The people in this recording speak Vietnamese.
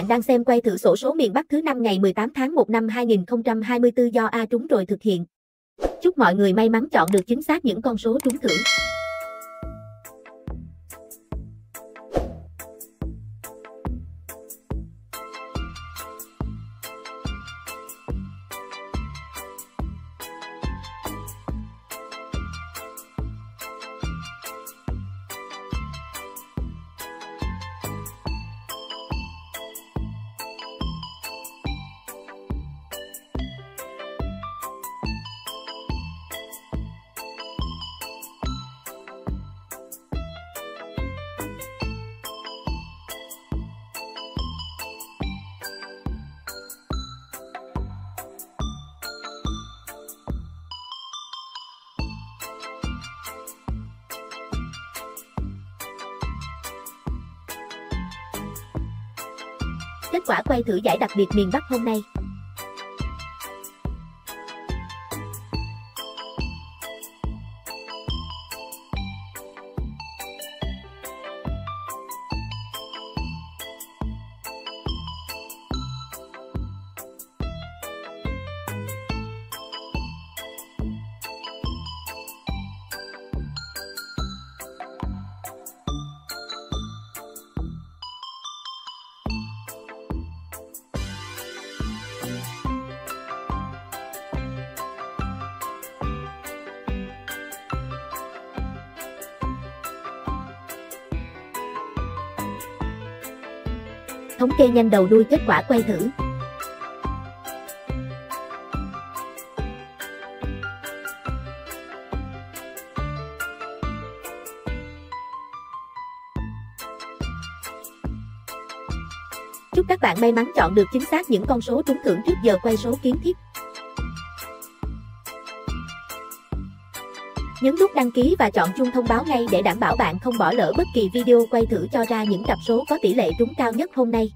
bạn đang xem quay thử sổ số miền Bắc thứ năm ngày 18 tháng 1 năm 2024 do A trúng rồi thực hiện. Chúc mọi người may mắn chọn được chính xác những con số trúng thưởng. Kết quả quay thử giải đặc biệt miền Bắc hôm nay. Thống kê nhanh đầu đuôi kết quả quay thử. Chúc các bạn may mắn chọn được chính xác những con số trúng thưởng trước giờ quay số kiến thiết. Nhấn nút đăng ký và chọn chuông thông báo ngay để đảm bảo bạn không bỏ lỡ bất kỳ video quay thử cho ra những cặp số có tỷ lệ trúng cao nhất hôm nay.